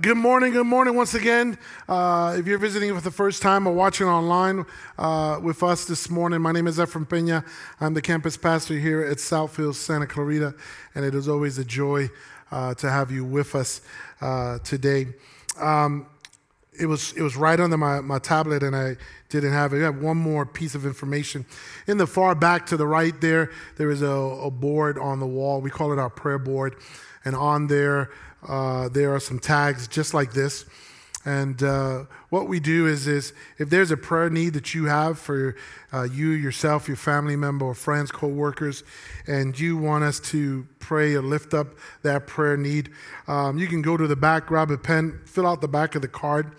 good morning. Good morning once again. Uh, if you're visiting for the first time or watching online uh, with us this morning, my name is Efrain Pena. I'm the campus pastor here at Southfield Santa Clarita, and it is always a joy uh, to have you with us uh, today. Um, it was it was right under my, my tablet and I didn't have it. I have one more piece of information. In the far back to the right there, there is a, a board on the wall. We call it our prayer board. And on there, uh, there are some tags just like this. And uh, what we do is, is if there's a prayer need that you have for uh, you, yourself, your family member, or friends, co-workers, and you want us to pray or lift up that prayer need, um, you can go to the back, grab a pen, fill out the back of the card.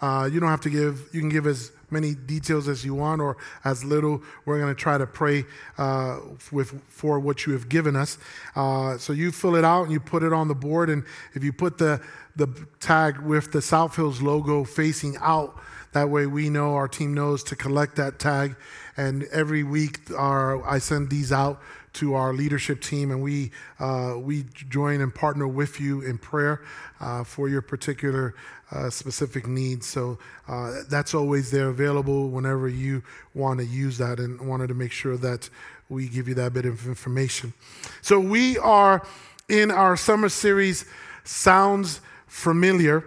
Uh, you don't have to give, you can give as many details as you want or as little. We're going to try to pray uh, with, for what you have given us. Uh, so you fill it out and you put it on the board. And if you put the, the tag with the South Hills logo facing out, that way we know, our team knows to collect that tag. And every week our, I send these out to our leadership team, and we uh, we join and partner with you in prayer uh, for your particular uh, specific needs. So uh, that's always there available whenever you want to use that, and wanted to make sure that we give you that bit of information. So we are in our summer series, Sounds Familiar,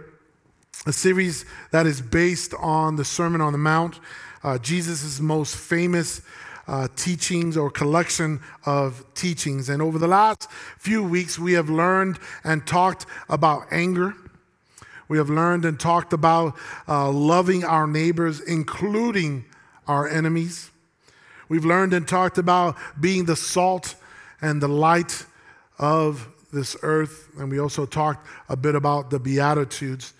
a series that is based on the Sermon on the Mount, uh, Jesus' most famous uh, teachings or collection of teachings. And over the last few weeks, we have learned and talked about anger. We have learned and talked about uh, loving our neighbors, including our enemies. We've learned and talked about being the salt and the light of this earth. And we also talked a bit about the Beatitudes.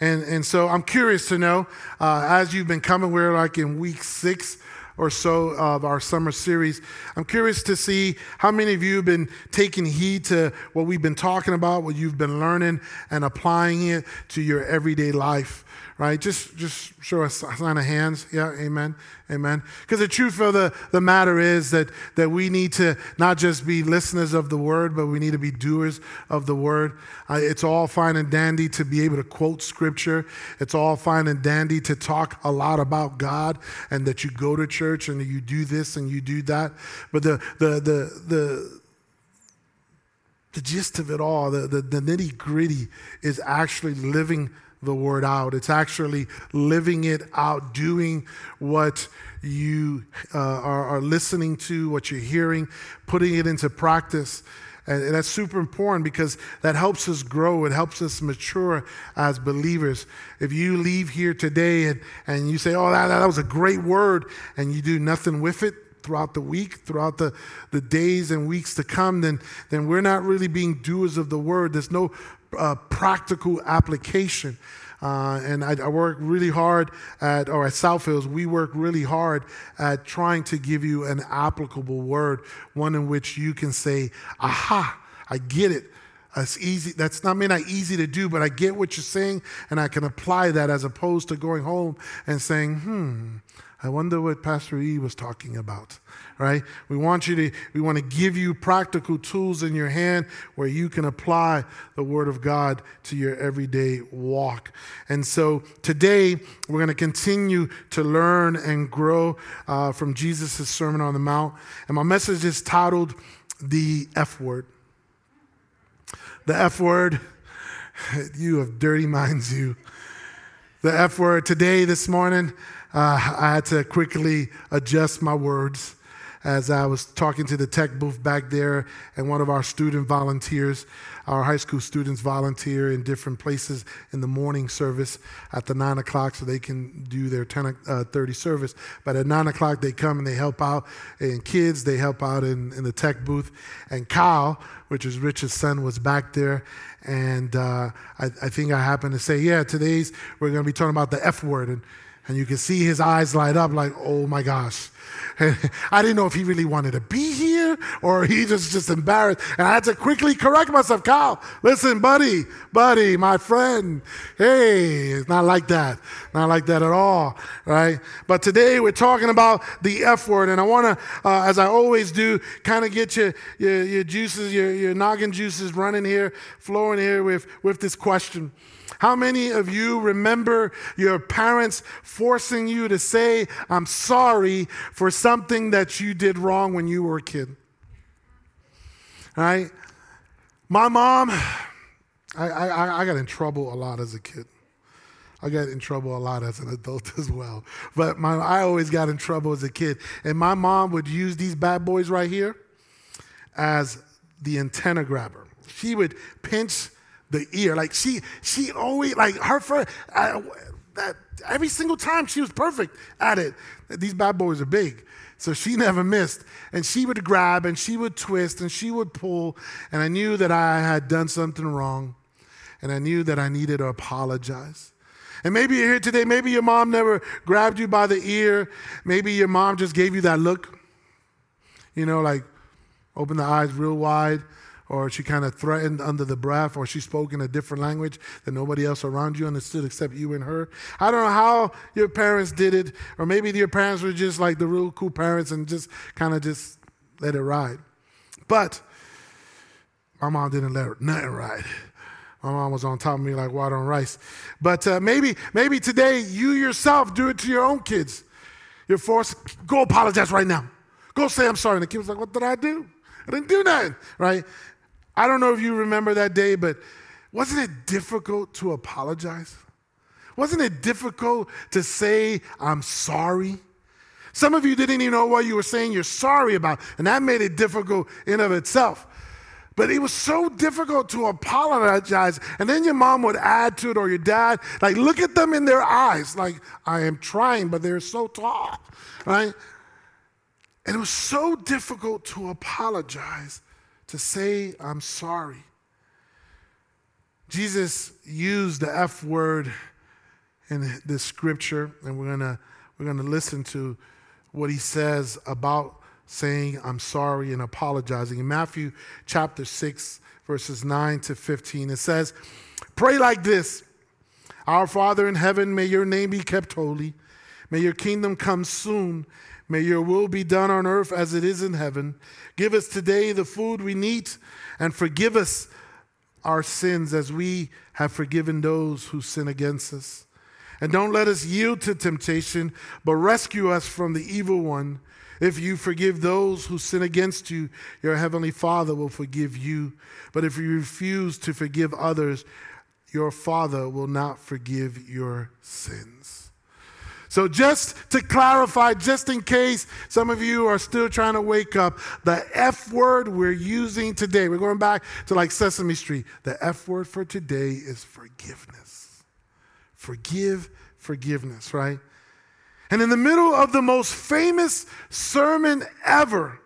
And, and so I'm curious to know, uh, as you've been coming, we're like in week six or so of our summer series. I'm curious to see how many of you have been taking heed to what we've been talking about, what you've been learning, and applying it to your everyday life right? Just just show a sign of hands. Yeah, amen. Amen. Because the truth of the, the matter is that, that we need to not just be listeners of the word, but we need to be doers of the word. Uh, it's all fine and dandy to be able to quote scripture. It's all fine and dandy to talk a lot about God and that you go to church and you do this and you do that. But the the the the the gist of it all, the, the, the nitty gritty, is actually living the word out. It's actually living it out, doing what you uh, are, are, listening to, what you're hearing, putting it into practice. And, and that's super important because that helps us grow. It helps us mature as believers. If you leave here today and, and you say, oh, that, that was a great word, and you do nothing with it, throughout the week, throughout the, the days and weeks to come, then, then we're not really being doers of the word. There's no uh, practical application. Uh, and I, I, work really hard at, or at Southfields, we work really hard at trying to give you an applicable word, one in which you can say, aha, I get it. It's easy. That's not may not easy to do, but I get what you're saying, and I can apply that as opposed to going home and saying, "Hmm, I wonder what Pastor E was talking about." right? We want you to, we want to give you practical tools in your hand where you can apply the Word of God to your everyday walk. And so today, we're going to continue to learn and grow uh, from Jesus' Sermon on the Mount. And my message is titled The F Word. The F Word, you of dirty minds, you. The F word. Today, this morning, uh, I had to quickly adjust my words as I was talking to the tech booth back there, and one of our student volunteers, our high school students volunteer in different places in the morning service at the 9 o'clock so they can do their 10.30 uh, service. But at 9 o'clock, they come and they help out. in kids, they help out in, in the tech booth. And Kyle, which is Rich's son, was back there. And uh, I, I think I happened to say, yeah, today's we're going to be talking about the F word. And And you can see his eyes light up like, oh my gosh. I didn't know if he really wanted to be here or he just just embarrassed. And I had to quickly correct myself. Kyle, listen, buddy, buddy, my friend. Hey, it's not like that. Not like that at all, right? But today we're talking about the F word. And I want to, uh, as I always do, kind of get your, your, your juices, your, your noggin juices running here, flowing here with, with this question. How many of you remember your parents forcing you to say, I'm sorry for something that you did wrong when you were a kid? All right? My mom, I, I, I got in trouble a lot as a kid. I got in trouble a lot as an adult as well. But my, I always got in trouble as a kid. And my mom would use these bad boys right here as the antenna grabber. She would pinch the ear. Like she, she always like her first. That every single time she was perfect at it. These bad boys are big. So she never missed. And she would grab and she would twist and she would pull. And I knew that I had done something wrong. And I knew that I needed to apologize. And maybe you're here today. Maybe your mom never grabbed you by the ear. Maybe your mom just gave you that look. You know, like open the eyes real wide or she kind of threatened under the breath, or she spoke in a different language that nobody else around you understood except you and her. I don't know how your parents did it, or maybe your parents were just like the real cool parents and just kind of just let it ride. But my mom didn't let nothing ride. My mom was on top of me like water on rice. But uh, maybe, maybe today you yourself do it to your own kids. You're forced, go apologize right now. Go say I'm sorry. And the kid was like, What did I do? I didn't do nothing, right? I don't know if you remember that day, but wasn't it difficult to apologize? Wasn't it difficult to say, I'm sorry? Some of you didn't even know what you were saying you're sorry about, and that made it difficult in of itself. But it was so difficult to apologize. And then your mom would add to it, or your dad, like, look at them in their eyes. Like, I am trying, but they're so tall, right? And it was so difficult to apologize to say, I'm sorry. Jesus used the F word in this scripture, and we're going to we're going to listen to what he says about saying, I'm sorry and apologizing. In Matthew chapter 6, verses 9 to 15, it says, Pray like this Our Father in heaven, may your name be kept holy. May your kingdom come soon. May your will be done on earth as it is in heaven. Give us today the food we need and forgive us our sins as we have forgiven those who sin against us. And don't let us yield to temptation, but rescue us from the evil one. If you forgive those who sin against you, your heavenly Father will forgive you. But if you refuse to forgive others, your Father will not forgive your sins. So, just to clarify, just in case some of you are still trying to wake up, the F word we're using today, we're going back to like Sesame Street. The F word for today is forgiveness. Forgive, forgiveness, right? And in the middle of the most famous sermon ever,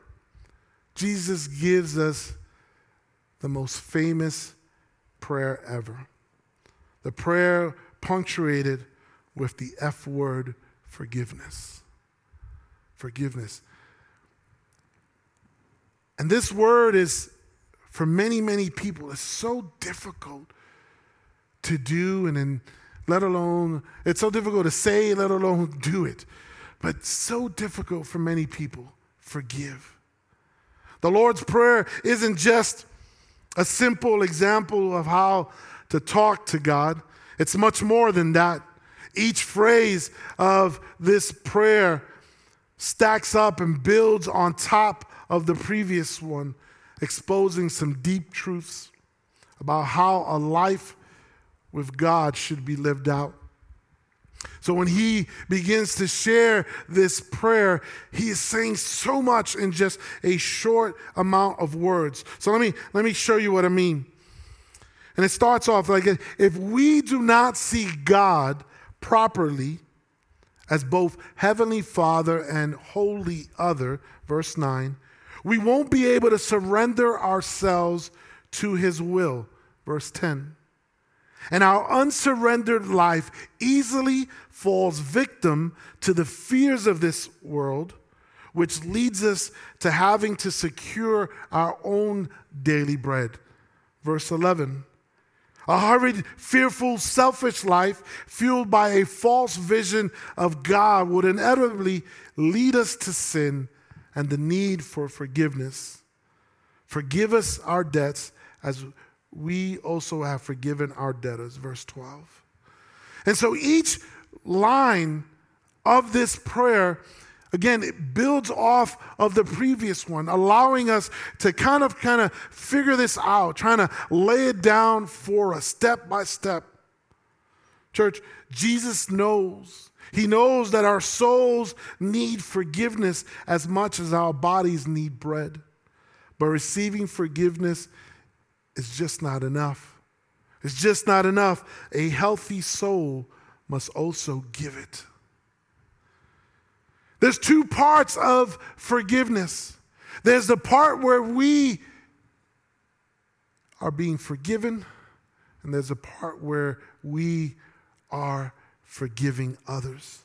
Jesus gives us the most famous prayer ever. The prayer punctuated with the F word forgiveness. Forgiveness. And this word is, for many, many people, it's so difficult to do and then let alone, it's so difficult to say, let alone do it. But so difficult for many people. Forgive. The Lord's Prayer isn't just a simple example of how to talk to God, it's much more than that. Each phrase of this prayer stacks up and builds on top of the previous one, exposing some deep truths about how a life with God should be lived out. So when he begins to share this prayer, he is saying so much in just a short amount of words. So let me let me show you what I mean. And it starts off like if we do not see God properly as both Heavenly Father and Holy Other, verse 9, we won't be able to surrender ourselves to His will, verse 10. And our unsurrendered life easily falls victim to the fears of this world, which leads us to having to secure our own daily bread. Verse 11. A hurried, fearful, selfish life fueled by a false vision of God would inevitably lead us to sin and the need for forgiveness. Forgive us our debts as we also have forgiven our debtors. Verse 12. And so each line of this prayer Again, it builds off of the previous one, allowing us to kind of kind of figure this out, trying to lay it down for us step by step. Church, Jesus knows. He knows that our souls need forgiveness as much as our bodies need bread. But receiving forgiveness is just not enough. It's just not enough. A healthy soul must also give it. There's two parts of forgiveness. There's the part where we are being forgiven, and there's a part where we are forgiving others.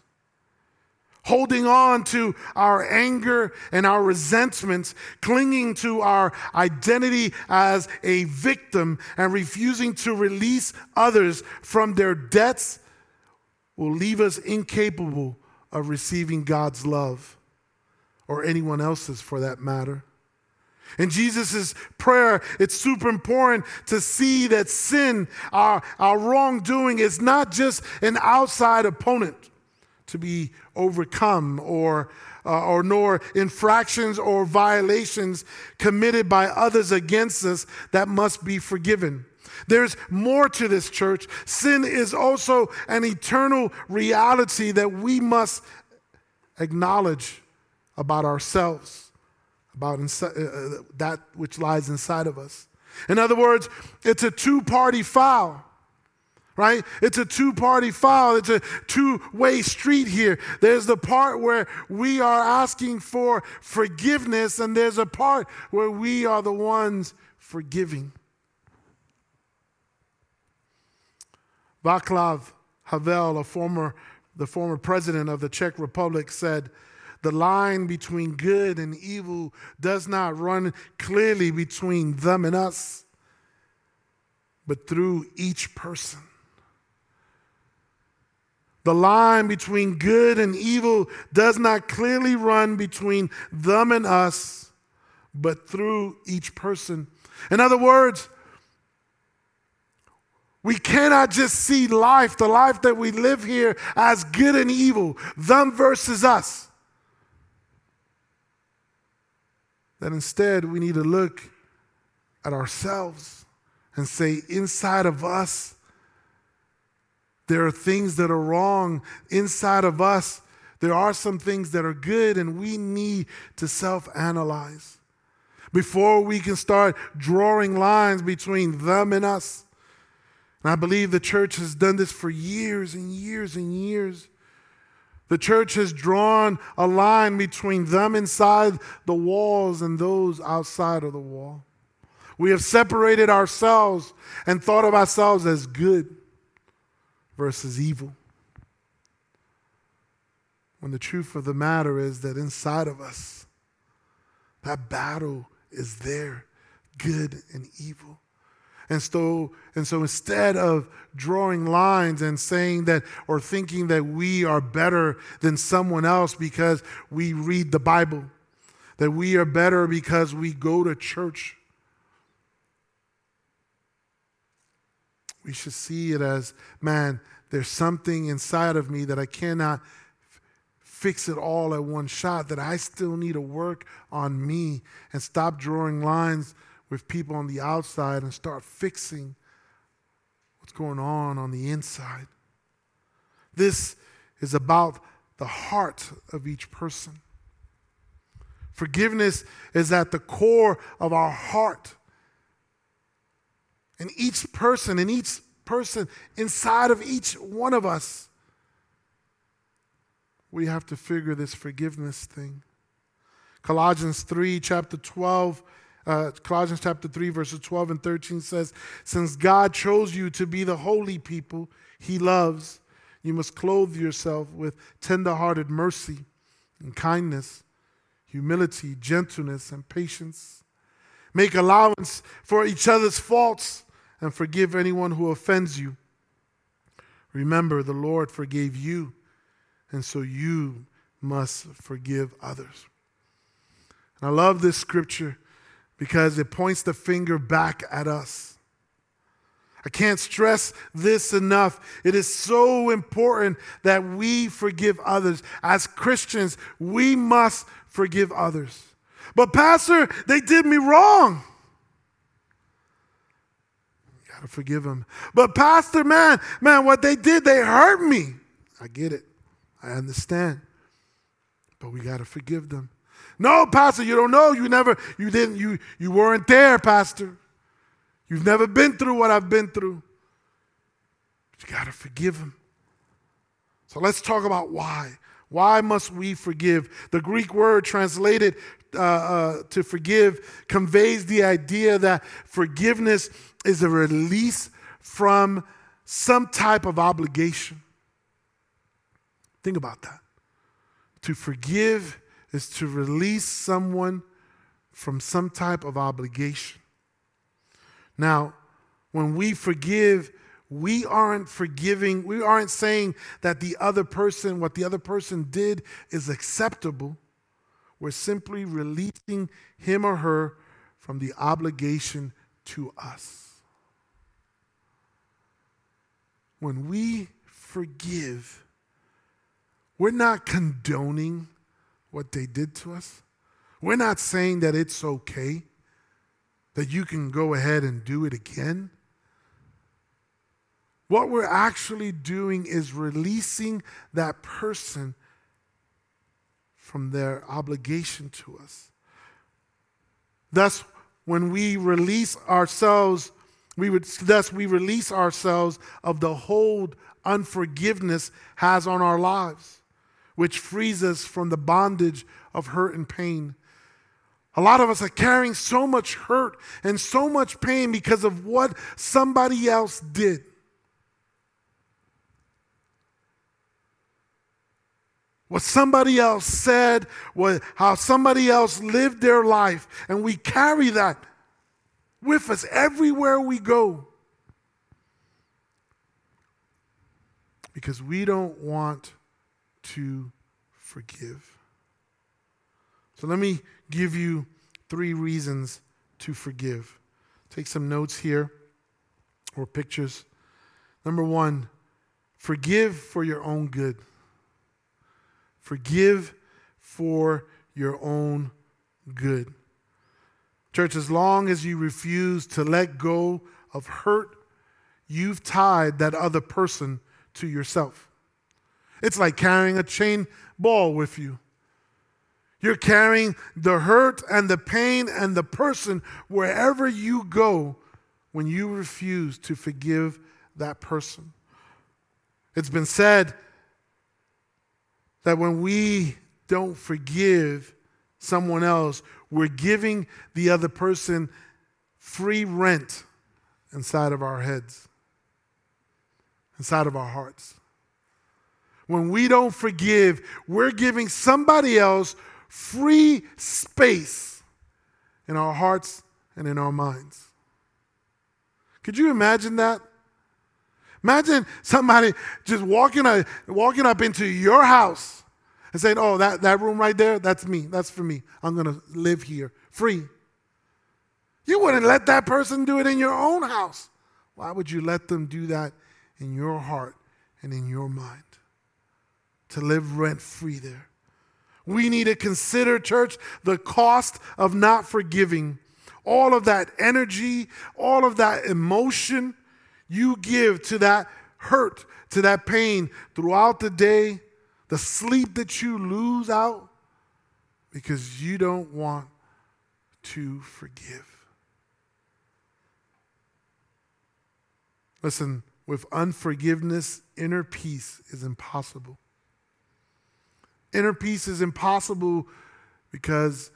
Holding on to our anger and our resentments, clinging to our identity as a victim, and refusing to release others from their debts will leave us incapable of receiving God's love or anyone else's for that matter. In Jesus' prayer, it's super important to see that sin, our, our wrongdoing, is not just an outside opponent to be overcome or, uh, or nor infractions or violations committed by others against us that must be forgiven. There's more to this church. Sin is also an eternal reality that we must acknowledge about ourselves, about uh, uh, that which lies inside of us. In other words, it's a two party foul right? It's a two party foul. It's a two way street here. There's the part where we are asking for forgiveness, and there's a part where we are the ones forgiving. Václav Havel, a former, the former president of the Czech Republic, said, The line between good and evil does not run clearly between them and us, but through each person. The line between good and evil does not clearly run between them and us, but through each person. In other words, we cannot just see life, the life that we live here, as good and evil, them versus us. That instead we need to look at ourselves and say, inside of us, there are things that are wrong. Inside of us, there are some things that are good, and we need to self analyze before we can start drawing lines between them and us. And I believe the church has done this for years and years and years. The church has drawn a line between them inside the walls and those outside of the wall. We have separated ourselves and thought of ourselves as good versus evil. When the truth of the matter is that inside of us, that battle is there good and evil. And so, and so instead of drawing lines and saying that or thinking that we are better than someone else because we read the Bible, that we are better because we go to church, we should see it as man, there's something inside of me that I cannot fix it all at one shot, that I still need to work on me and stop drawing lines with people on the outside and start fixing what's going on on the inside. This is about the heart of each person. Forgiveness is at the core of our heart. And each person, and each person inside of each one of us, we have to figure this forgiveness thing. Colossians 3, chapter 12 Uh, Colossians chapter 3, verses 12 and 13 says, Since God chose you to be the holy people he loves, you must clothe yourself with tender-hearted mercy and kindness, humility, gentleness, and patience. Make allowance for each other's faults and forgive anyone who offends you. Remember, the Lord forgave you, and so you must forgive others. And I love this scripture because it points the finger back at us. I can't stress this enough. It is so important that we forgive others. As Christians, we must forgive others. But, Pastor, they did me wrong. You gotta forgive them. But, Pastor, man, man, what they did, they hurt me. I get it. I understand. But we gotta forgive them. No, Pastor, you don't know. You never, you didn't, you, you weren't there, Pastor. You've never been through what I've been through. But you got to forgive him. So let's talk about why. Why must we forgive? The Greek word translated uh, uh, to forgive conveys the idea that forgiveness is a release from some type of obligation. Think about that. To forgive is to release someone from some type of obligation. Now, when we forgive, we aren't forgiving, we aren't saying that the other person, what the other person did is acceptable. We're simply releasing him or her from the obligation to us. When we forgive, we're not condoning what they did to us. We're not saying that it's okay that you can go ahead and do it again. What we're actually doing is releasing that person from their obligation to us. Thus, when we release ourselves, we would thus we release ourselves of the hold unforgiveness has on our lives, which frees us from the bondage of hurt and pain. A lot of us are carrying so much hurt and so much pain because of what somebody else did. What somebody else said, what, how somebody else lived their life, and we carry that with us everywhere we go. Because we don't want to forgive. So let me give you three reasons to forgive. Take some notes here or pictures. Number one, forgive for your own good. Forgive for your own good. Church, as long as you refuse to let go of hurt, you've tied that other person to yourself. It's like carrying a chain ball with you. You're carrying the hurt and the pain and the person wherever you go when you refuse to forgive that person. It's been said that when we don't forgive someone else, we're giving the other person free rent inside of our heads, inside of our hearts. When we don't forgive, we're giving somebody else free space in our hearts and in our minds. Could you imagine that? Imagine somebody just walking, up, walking up into your house and saying, Oh, that, that room right there, that's me. That's for me. I'm going to live here free. You wouldn't let that person do it in your own house. Why would you let them do that in your heart and in your mind? To live rent free there. We need to consider, church, the cost of not forgiving. All of that energy, all of that emotion you give to that hurt, to that pain throughout the day, the sleep that you lose out because you don't want to forgive. Listen, with unforgiveness, inner peace is impossible. Inner peace is impossible because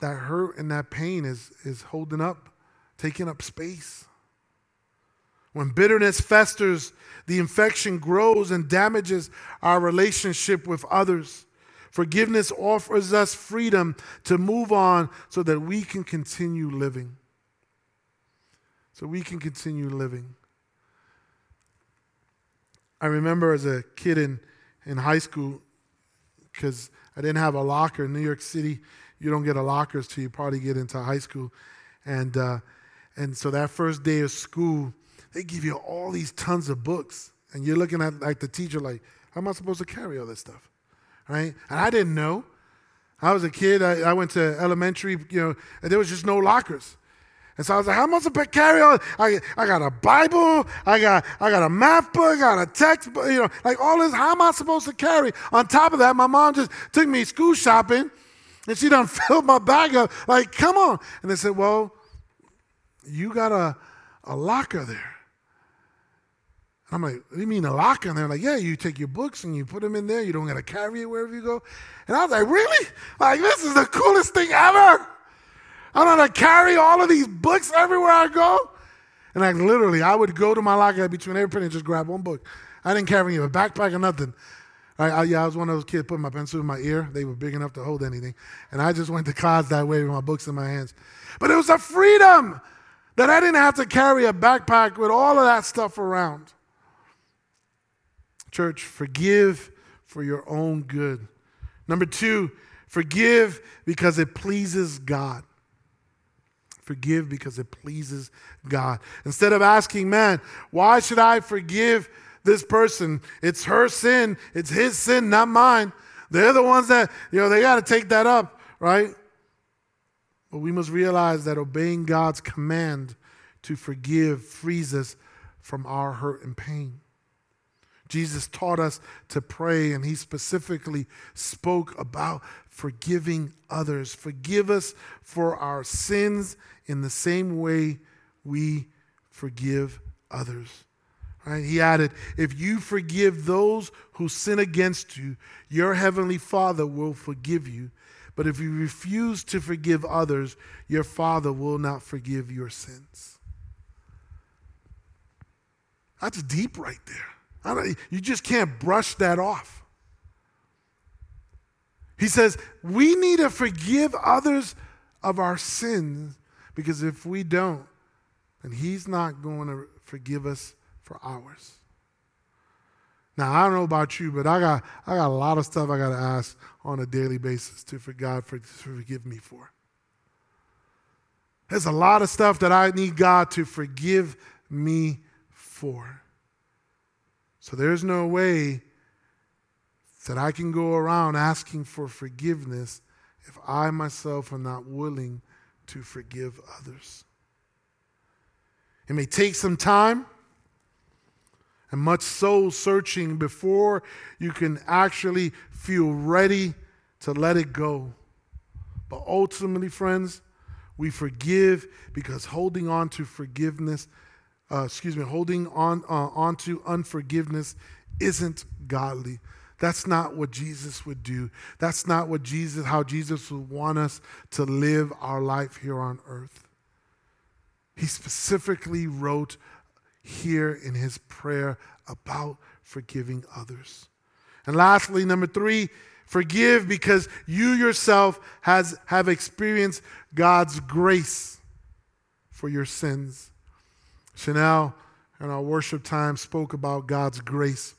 that hurt and that pain is, is holding up, taking up space. When bitterness festers, the infection grows and damages our relationship with others. Forgiveness offers us freedom to move on so that we can continue living. So we can continue living. I remember as a kid in, in high school, because I didn't have a locker in New York City. You don't get a locker till you probably get into high school. And, uh, and so that first day of school, they give you all these tons of books. And you're looking at like the teacher like, how am I supposed to carry all this stuff? Right? And I didn't know. I was a kid. I, I went to elementary, you know, and there was just no lockers. And so I was like, how am I supposed to carry on? I, I got a Bible, I got, I got a math book, I got a textbook, you know, like all this. How am I supposed to carry? On top of that, my mom just took me school shopping and she done filled my bag up. Like, come on. And they said, well, you got a, a locker there. And I'm like, what do you mean a locker? And they're like, yeah, you take your books and you put them in there. You don't got to carry it wherever you go. And I was like, really? Like, this is the coolest thing ever. I'm to carry all of these books everywhere I go. And like literally, I would go to my locker between every penny and just grab one book. I didn't carry a backpack or nothing. I, I, yeah, I was one of those kids putting my pencil in my ear. They were big enough to hold anything. And I just went to class that way with my books in my hands. But it was a freedom that I didn't have to carry a backpack with all of that stuff around. Church, forgive for your own good. Number two, forgive because it pleases God. Forgive because it pleases God. Instead of asking, man, why should I forgive this person? It's her sin, it's his sin, not mine. They're the ones that, you know, they got to take that up, right? But we must realize that obeying God's command to forgive frees us from our hurt and pain. Jesus taught us to pray, and he specifically spoke about forgiving others. Forgive us for our sins in the same way we forgive others. Right? He added, If you forgive those who sin against you, your heavenly Father will forgive you. But if you refuse to forgive others, your Father will not forgive your sins. That's deep right there you just can't brush that off. He says, we need to forgive others of our sins because if we don't, then He's not going to forgive us for ours. Now, I don't know about you, but I got, I got a lot of stuff I got to ask on a daily basis to for God for, to forgive me for. There's a lot of stuff that I need God to forgive me for. So there's no way that I can go around asking for forgiveness if I myself am not willing to forgive others. It may take some time and much soul searching before you can actually feel ready to let it go. But ultimately, friends, we forgive because holding on to forgiveness uh, excuse me, holding on uh, onto unforgiveness isn't godly. That's not what Jesus would do. That's not what Jesus, how Jesus would want us to live our life here on earth. He specifically wrote here in his prayer about forgiving others. And lastly, number three, forgive because you yourself has, have experienced God's grace for your sins. Chanel in our worship time spoke about God's grace,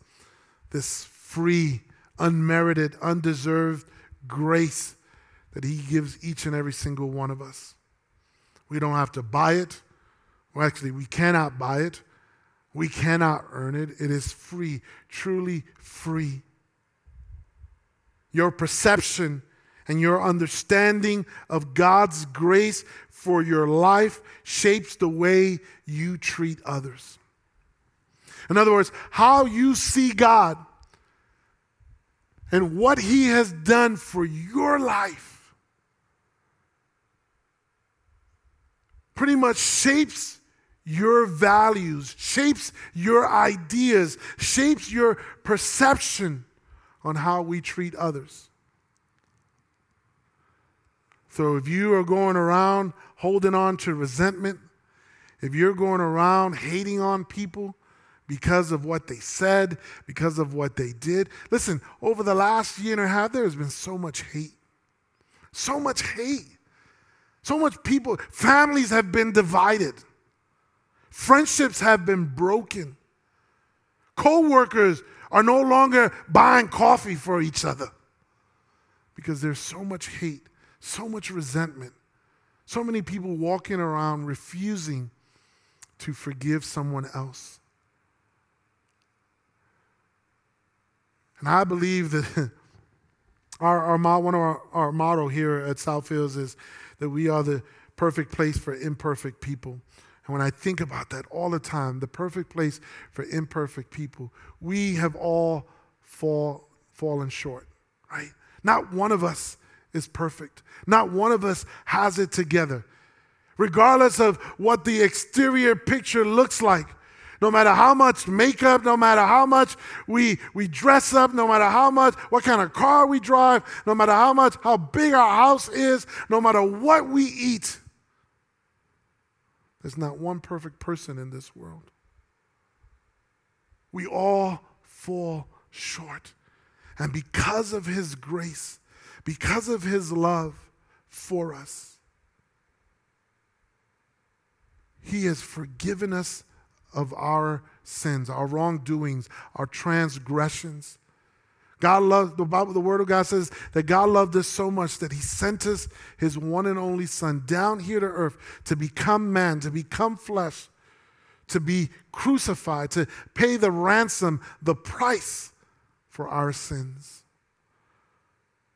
this free, unmerited, undeserved grace that He gives each and every single one of us. We don't have to buy it. Well, actually, we cannot buy it. We cannot earn it. It is free, truly free. Your perception and your understanding of God's grace for your life shapes the way you treat others. In other words, how you see God and what He has done for your life pretty much shapes your values, shapes your ideas, shapes your perception on how we treat others. So if you are going around holding on to resentment, if you're going around hating on people because of what they said, because of what they did, listen, over the last year and a half, there has been so much hate. So much hate. So much people, families have been divided. Friendships have been broken. Co workers are no longer buying coffee for each other because there's so much hate so much resentment, so many people walking around refusing to forgive someone else. And I believe that our, our one of our, our motto here at Southfields is that we are the perfect place for imperfect people. And when I think about that all the time, the perfect place for imperfect people, we have all fall, fallen short, right? Not one of us is perfect. Not one of us has it together. Regardless of what the exterior picture looks like, no matter how much makeup, no matter how much we, we dress up, no matter how much, what kind of car we drive, no matter how much, how big our house is, no matter what we eat, there's not one perfect person in this world. We all fall short. And because of His grace, because of his love for us. He has forgiven us of our sins, our wrongdoings, our transgressions. God loved, the Bible, the Word of God says that God loved us so much that He sent us His one and only Son down here to earth to become man, to become flesh, to be crucified, to pay the ransom, the price for our sins.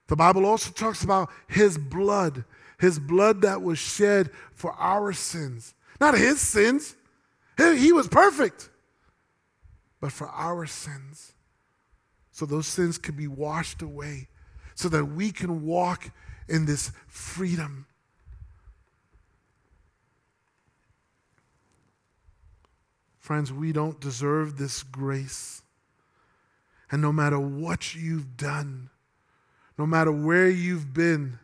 The Bible also talks about his blood, his blood that was shed for our sins. Not his sins, he was perfect, but for our sins. So those sins could be washed away, so that we can walk in this freedom. Friends, we don't deserve this grace. And no matter what you've done, no matter where you've been,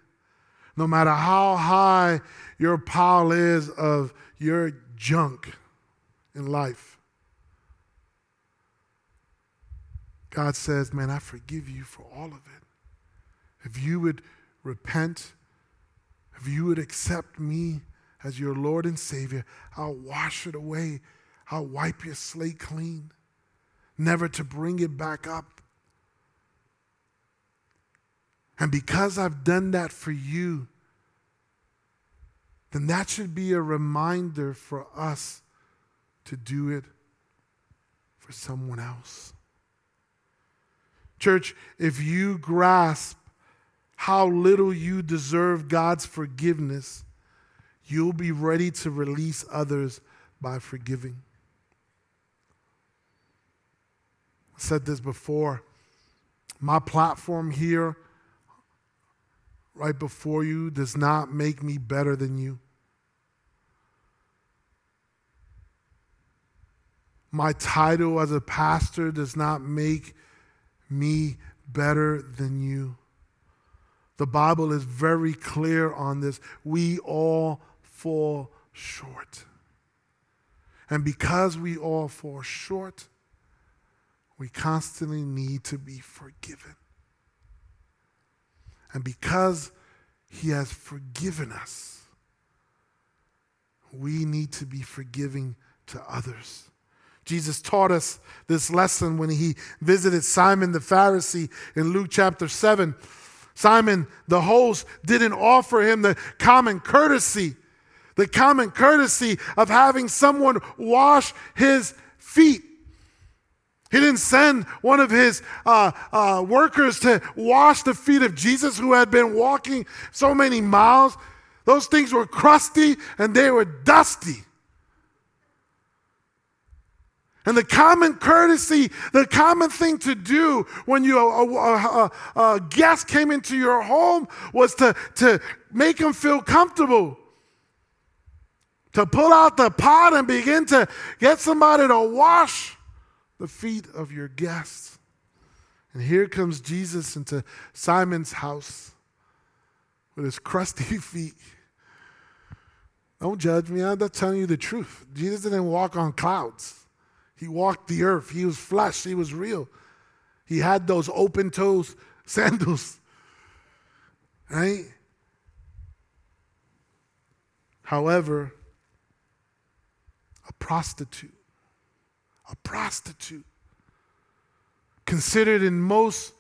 no matter how high your pile is of your junk in life. God says, Man, I forgive you for all of it. If you would repent, if you would accept me as your Lord and Savior, I'll wash it away. I'll wipe your slate clean, never to bring it back up. And because I've done that for you, then that should be a reminder for us to do it for someone else. Church, if you grasp how little you deserve God's forgiveness, you'll be ready to release others by forgiving. I said this before. My platform here right before you does not make me better than you. My title as a pastor does not make me better than you. The Bible is very clear on this. We all fall short. And because we all fall short, we constantly need to be forgiven. And because He has forgiven us, we need to be forgiving to others. Jesus taught us this lesson when he visited Simon the Pharisee in Luke chapter 7. Simon, the host, didn't offer him the common courtesy, the common courtesy of having someone wash his feet. He didn't send one of his uh, uh, workers to wash the feet of Jesus who had been walking so many miles. Those things were crusty and they were dusty. And the common courtesy, the common thing to do when you, a, a, a, a guest came into your home was to, to make them feel comfortable to pull out the pot and begin to get somebody to wash the feet of your guests. And here comes Jesus into Simon's house with his crusty feet. Don't judge me. I'm not telling you the truth. Jesus didn't walk on clouds. He walked the earth. He was flesh. He was real. He had those open toes sandals. Right? However, a prostitute, a prostitute, considered in most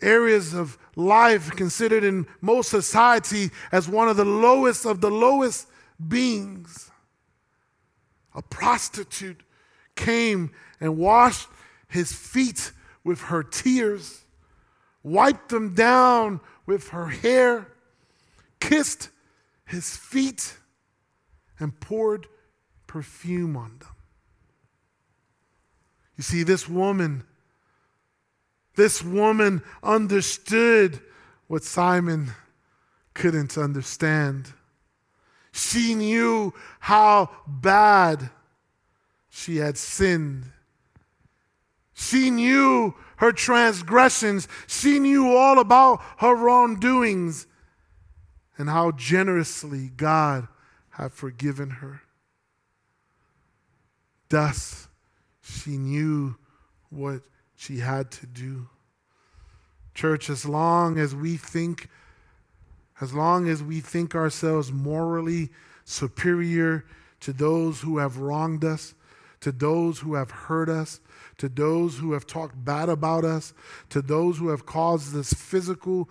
areas of life, considered in most society as one of the lowest of the lowest beings. A prostitute came and washed his feet with her tears, wiped them down with her hair, kissed his feet, and poured perfume on them. You see, this woman, this woman understood what Simon couldn't understand. She knew how bad she had sinned. She knew her transgressions. She knew all about her wrongdoings and how generously God had forgiven her. Thus, she knew what she had to do. Church, as long as we think, as long as we think ourselves morally superior to those who have wronged us, to those who have hurt us, to those who have talked bad about us, to those who have caused us physical,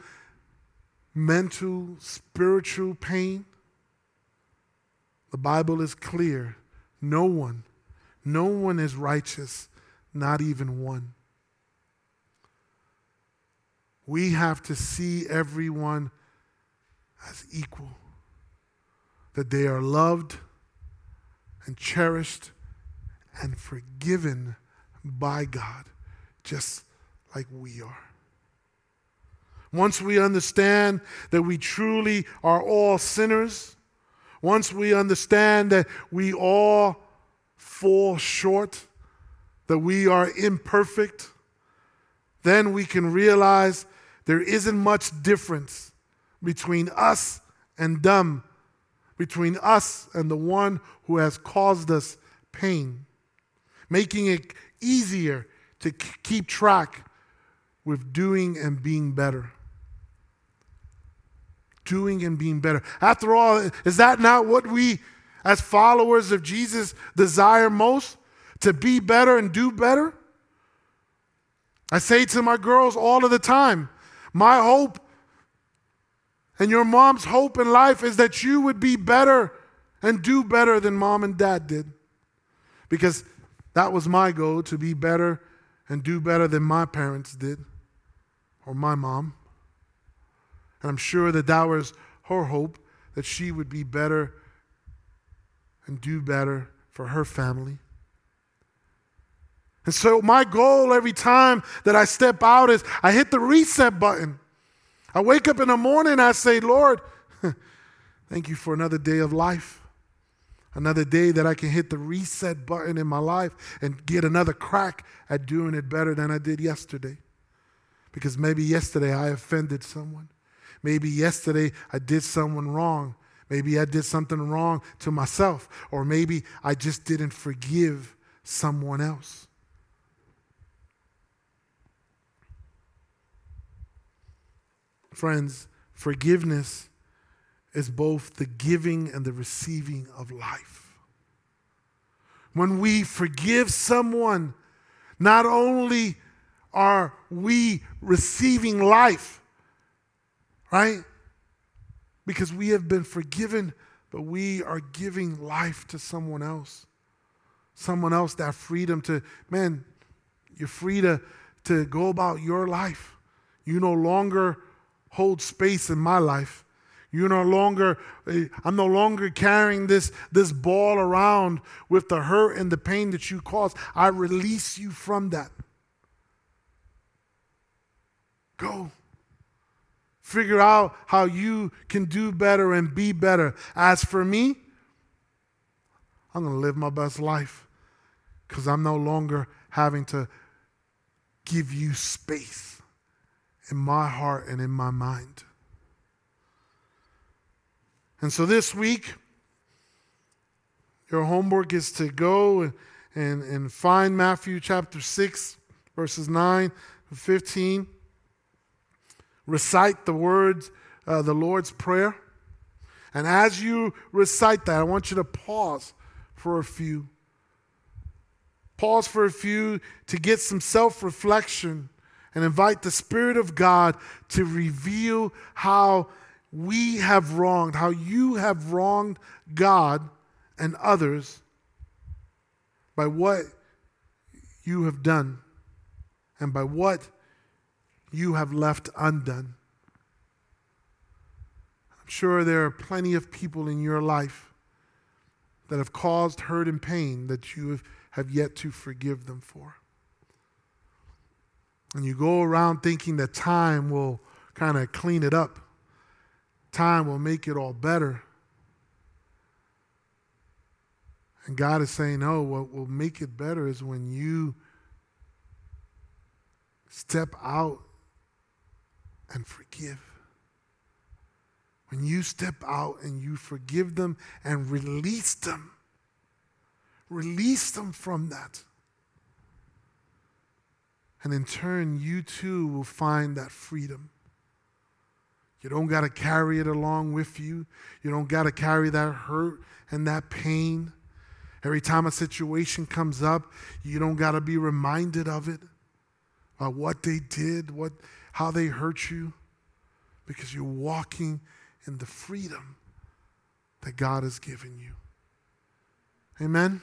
mental, spiritual pain. The Bible is clear. No one, no one is righteous, not even one. We have to see everyone as equal, that they are loved and cherished and forgiven by God, just like we are. Once we understand that we truly are all sinners, once we understand that we all fall short, that we are imperfect, then we can realize there isn't much difference between us and them, between us and the one who has caused us pain, making it easier to keep track with doing and being better. Doing and being better. After all, is that not what we, as followers of Jesus, desire most? To be better and do better? I say to my girls all of the time my hope and your mom's hope in life is that you would be better and do better than mom and dad did. Because that was my goal to be better and do better than my parents did or my mom. And I'm sure that that was her hope that she would be better and do better for her family. And so, my goal every time that I step out is I hit the reset button. I wake up in the morning I say, Lord, thank you for another day of life. Another day that I can hit the reset button in my life and get another crack at doing it better than I did yesterday. Because maybe yesterday I offended someone. Maybe yesterday I did someone wrong. Maybe I did something wrong to myself. Or maybe I just didn't forgive someone else. Friends, forgiveness is both the giving and the receiving of life. When we forgive someone, not only are we receiving life, right? Because we have been forgiven, but we are giving life to someone else. Someone else that freedom to, man, you're free to, to go about your life. You no longer hold space in my life. You're no longer, I'm no longer carrying this, this ball around with the hurt and the pain that you caused. I release you from that. Go. Figure out how you can do better and be better. As for me, I'm going to live my best life because I'm no longer having to give you space in my heart and in my mind. And so this week, your homework is to go and, and, and find Matthew chapter 6, verses 9 to 15. Recite the words, uh, the Lord's Prayer. And as you recite that, I want you to pause for a few. Pause for a few to get some self reflection and invite the Spirit of God to reveal how we have wronged, how you have wronged God and others by what you have done and by what you have left undone. I'm sure there are plenty of people in your life that have caused hurt and pain that you have, have yet to forgive them for. And you go around thinking that time will kind of clean it up, time will make it all better. And God is saying, no, what will make it better is when you step out and forgive. When you step out and you forgive them and release them, release them from that. And in turn, you too will find that freedom. You don't got to carry it along with you. You don't got to carry that hurt and that pain. Every time a situation comes up, you don't got to be reminded of it, about what they did, what, how they hurt you, because you're walking in the freedom that God has given you. Amen.